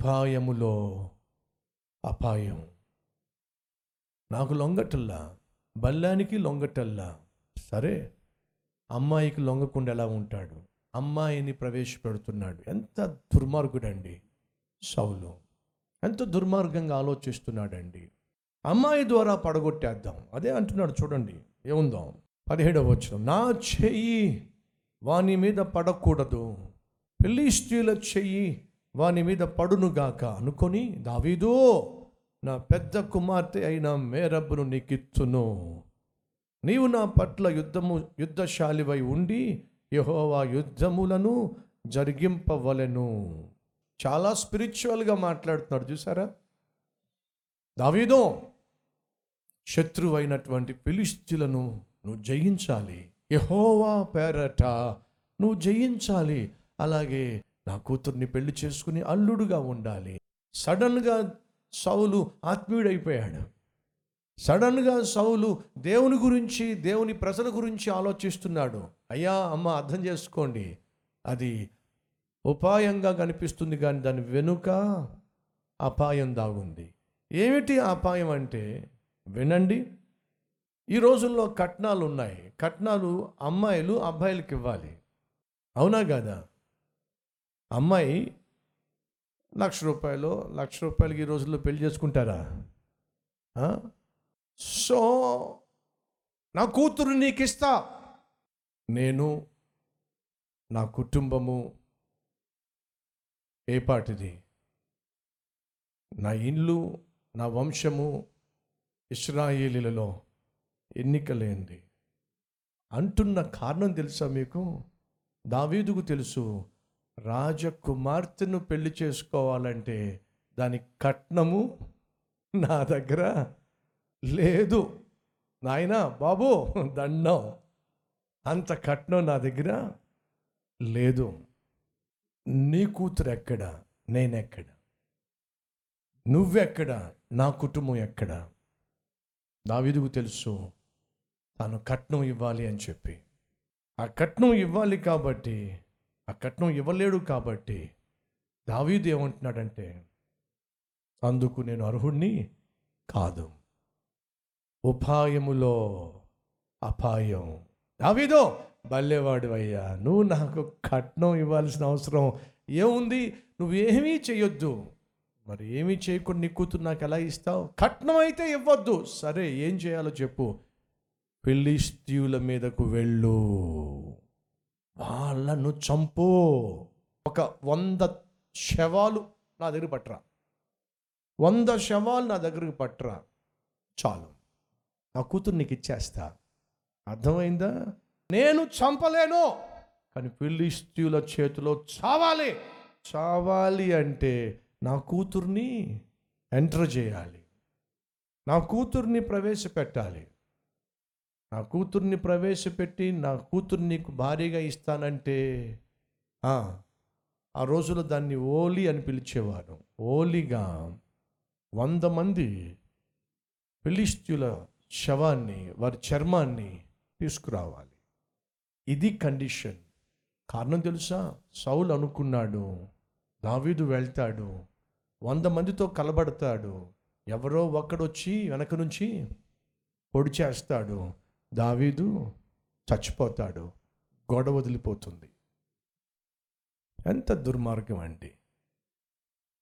ఉపాయములో అపాయం. నాకు లొంగటల్లా బల్లానికి లొంగటల్లా. సరే అమ్మాయికి లొంగకుండా ఎలా ఉంటాడు. అమ్మాయిని ప్రవేశపెడుతున్నాడు. ఎంత దుర్మార్గుడండి సౌలు. ఎంత దుర్మార్గంగా ఆలోచిస్తున్నాడండి. అమ్మాయి ద్వారా పడగొట్టేద్దాం. అదే అంటున్నాడు చూడండి ఏముందాం. పదిహేడవ వచ్చిన నా చెయ్యి వాని మీద పడకూడదు. ఫిలిస్తీన్ల చెయ్యి వాని మీద పడునుగాక. అనుకొని దావీదు నా పెద్ద కుమార్తె అయిన మేరబ్బును నీకిచ్చును. నీవు నా పట్ల యుద్ధము యుద్ధశాలివై ఉండి యహోవా యుద్ధములను జరిగింపవలెను. చాలా స్పిరిచువల్గా మాట్లాడుతున్నాడు చూసారా దావీదో శత్రువు అయినటువంటి నువ్వు జయించాలి. యహోవా పేరట నువ్వు జయించాలి. అలాగే నా కూతుర్ని పెళ్ళి చేసుకుని అల్లుడుగా ఉండాలి. సడన్గా సౌలు ఆత్మీయుడైపోయాడు. సడన్గా సౌలు దేవుని గురించి దేవుని ప్రజల గురించి ఆలోచిస్తున్నాడు. అయ్యా అమ్మ అర్థం చేసుకోండి. అది ఉపాయంగా కనిపిస్తుంది కానీ దాని వెనుక అపాయం దాగుంది. ఏమిటి అపాయం అంటే వినండి. ఈ రోజుల్లో కట్నాలు ఉన్నాయి కట్నాలు అమ్మాయిలు అబ్బాయిలకి ఇవ్వాలి. అవునా కదా? అమ్మాయి లక్ష రూపాయలు లక్ష రూపాయలకి ఈ రోజుల్లో పెళ్ళి చేసుకుంటారా? సో నా కూతురు నీకు ఇస్తా నేను నా కుటుంబము ఏ పాటిది? నా ఇల్లు నా వంశము ఇస్రాయేలీలలో ఎన్నికలేంది. అంటున్న కారణం తెలుసా మీకు? దావీదుకు తెలుసు. రాజకుమార్తెను పెళ్ళి చేసుకోవాలంటే దాని కట్నము నా దగ్గర లేదు. నాయనా బాబు దండం. అంత కట్నం నా దగ్గర లేదు. నీ కూతురు ఎక్కడ? నేనెక్కడ? నువ్వెక్కడ? నా కుటుంబం ఎక్కడ? దావీదుకు తెలుసు తాను కట్నం ఇవ్వాలి అని చెప్పి. ఆ కట్నం ఇవ్వాలి కాబట్టి ఆ కట్నం ఇవ్వలేడు కాబట్టి దావీదు ఏమంటున్నాడంటే అందుకు నేను అర్హుణ్ణి కాదు. ఉపాయములో అపాయం. దావీదో బల్లేవాడు అయ్యా నువ్వు నాకు కట్నం ఇవ్వాల్సిన అవసరం ఏముంది? నువ్వేమీ చేయొద్దు మరి ఏమీ చేయకుండా నీ కూతురు నాకు ఎలా ఇస్తావు? కట్నం అయితే ఇవ్వద్దు. సరే ఏం చేయాలో చెప్పు. ఫిలిస్తీయుల మీదకు వెళ్ళు. వాళ్ళను చంపు. ఒక వంద శవాలు నా దగ్గర పట్టరా. వంద శవాలు నా దగ్గరకు పట్టరా. చాలు. నా కూతురు నీకు ఇచ్చేస్తా. అర్థమైందా? నేను చంపలేను. కానీ ఫిలిస్తీయుల చేతిలో చావాలి. చావాలి అంటే నా కూతుర్ని ఎంటర్ చేయాలి. నా కూతుర్ని ప్రవేశపెట్టాలి. నా కూతుర్ని ప్రవేశపెట్టి నా కూతుర్ని నీకు భారీగా ఇస్తానంటే ఆ, రోజులో దాన్ని ఓలి అని పిలిచేవారు. ఓలిగా వంద మంది ఫిలిస్తీయుల శవాన్ని వారి చర్మాన్ని తీసుకురావాలి. ఇది కండిషన్. కారణం తెలుసా? సౌలు అనుకున్నాడు దావీదు వెళ్తాడు వంద మందితో కలబడతాడు. ఎవరో ఒక్కడొచ్చి వెనక నుంచి పొడి చేస్తాడు. దావీదు చచ్చిపోతాడు గొడవ వదిలిపోతుంది. ఎంత దుర్మార్గం అండి.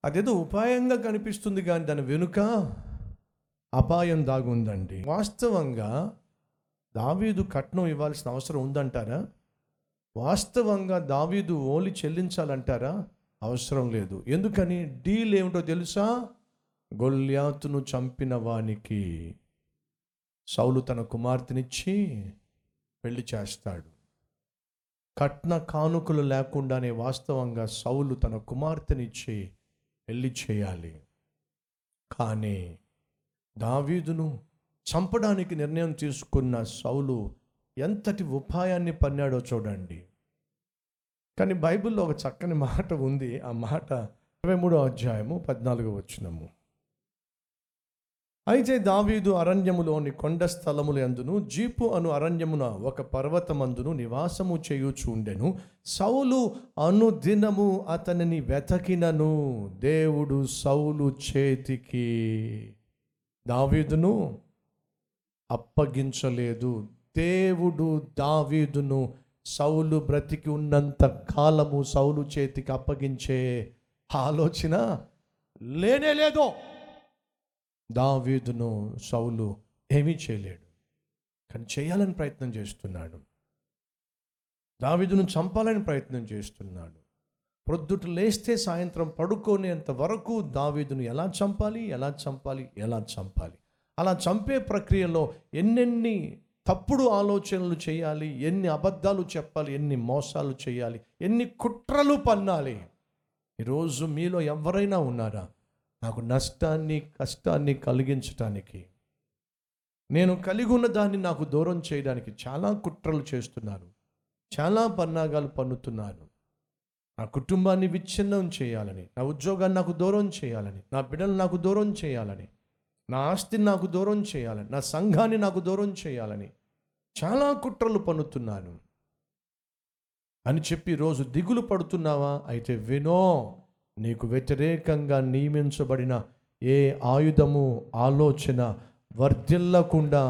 అదేదో ఉపాయంగా కనిపిస్తుంది కానీ దాని వెనుక అపాయం దాగుందండి. వాస్తవంగా దావీదు కట్నం ఇవ్వాల్సిన అవసరం ఉందంటారా? వాస్తవంగా దావీదు ఓలి చెల్లించాలంటారా? అవసరం లేదు. ఎందుకని? డీల్ ఏమిటో తెలుసా? గొల్యాతును చంపిన వానికి సౌలు తన కుమార్తెనిచ్చి పెళ్ళి చేస్తాడు. కట్న కానుకలు లేకుండానే వాస్తవంగా సౌలు తన కుమార్తెనిచ్చి పెళ్ళి చేయాలి. కానీ దావీదును చంపడానికి నిర్ణయం తీసుకున్న సౌలు ఎంతటి ఉపాయాన్ని పన్నాడో చూడండి. కానీ బైబిల్లో ఒక చక్కని మాట ఉంది. ఆ మాట ఇరవై మూడో అధ్యాయము పద్నాలుగో వచ్చినము అయితే దావీదు అరణ్యములోని కొండ స్థలములు అందును జీపు అను అరణ్యమున ఒక పర్వతమందును నివాసము చేయుచుండెను. సౌలు అనుదినము అతనిని వెతకినను దేవుడు సౌలు చేతికి. దావీదును అప్పగించలేదు. దేవుడు దావీదును సౌలు బ్రతికి ఉన్నంత కాలము సౌలు చేతికి అప్పగించే ఆలోచన లేనే లేదు. దావీదును సౌలు ఏమీ చేయలేడు. కానీ చేయాలని ప్రయత్నం చేస్తున్నాడు. దావీదును చంపాలని ప్రయత్నం చేస్తున్నాడు. ప్రొద్దుట లేస్తే సాయంత్రం పడుకోనేంత వరకు దావీదును ఎలా చంపాలి ఎలా చంపాలి ఎలా చంపాలి? అలా చంపే ప్రక్రియలో ఎన్నెన్ని తప్పుడు ఆలోచనలు చేయాలి ఎన్ని అబద్ధాలు చెప్పాలి ఎన్ని మోసాలు చేయాలి ఎన్ని కుట్రలు పన్నాలి? ఈరోజు మీలో ఎవరైనా ఉన్నారా? నాకు నష్టాన్ని కష్టాన్ని కలిగించటానికి నేను కలిగి ఉన్న దాన్ని నాకు దూరం చేయడానికి చాలా కుట్రలు చేస్తున్నాను. చాలా పన్నాగాలు పన్నుతున్నాను. నా కుటుంబాన్ని విచ్ఛిన్నం చేయాలని నా ఉద్యోగాన్ని నాకు దూరం చేయాలని నా బిడ్డలు నాకు దూరం చేయాలని నా ఆస్తిని నాకు దూరం చేయాలని నా సంఘాన్ని నాకు దూరం చేయాలని చాలా కుట్రలు పన్నుతున్నాను. అని చెప్పి రోజు దిగులు పడుతున్నావా? అయితే వినో. నీకు వ్యతిరేకంగా నియమించబడిన ఏ ఆయుధము ఆలోచన వర్ధిల్లకుండా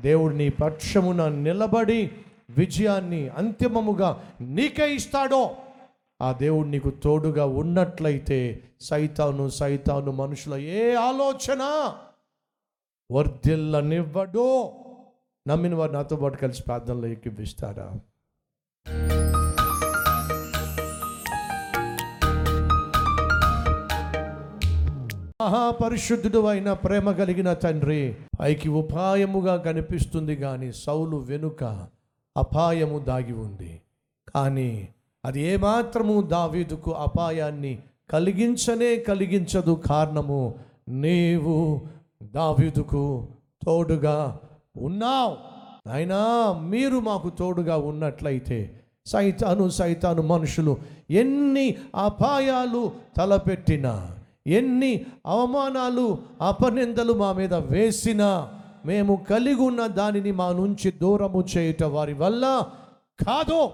దేవుడు నీ పక్షమున నిలబడి విజయాన్ని అంతిమముగా నీకే ఇస్తాడో ఆ దేవుడు నీకు తోడుగా ఉన్నట్లయితే సైతాను సైతాను మనుషుల ఏ ఆలోచన వర్ధిల్లనివ్వడు. నమ్మిన వారు నాతో పాటు కలిసి ప్రార్థనలో ఎక్కిపిస్తారా మహాపరిశుద్ధుడు అయిన ప్రేమ కలిగిన తండ్రి పైకి ఉపాయముగా కనిపిస్తుంది కానీ సౌలు వెనుక అపాయము దాగి ఉంది. కానీ అది ఏమాత్రము దావీదుకు అపాయాన్ని కలిగించనే కలిగించదు కారణము నీవు దావీదుకు తోడుగా ఉన్నావు. అయినా మీరు మాకు తోడుగా ఉన్నట్లయితే సైతాను సైతాను మనుషులు ఎన్ని అపాయాలు తలపెట్టినా ఎన్ని అవమానాలు అపనిందలు మా మీద వేసినా మేము కలిగి ఉన్న దానిని మా నుంచి దూరము చేయుట వారి వల్ల కాదు.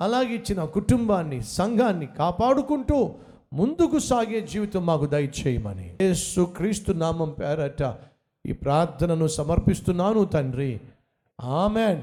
అలాగే ఇచ్చిన కుటుంబాన్ని సంఘాన్ని కాపాడుకుంటూ ముందుకు సాగే జీవితం మాకు దయచేయమని. యేసు క్రీస్తు నామం పేరట ఈ ప్రార్థనను సమర్పిస్తున్నాను తండ్రి. ఆమెన్.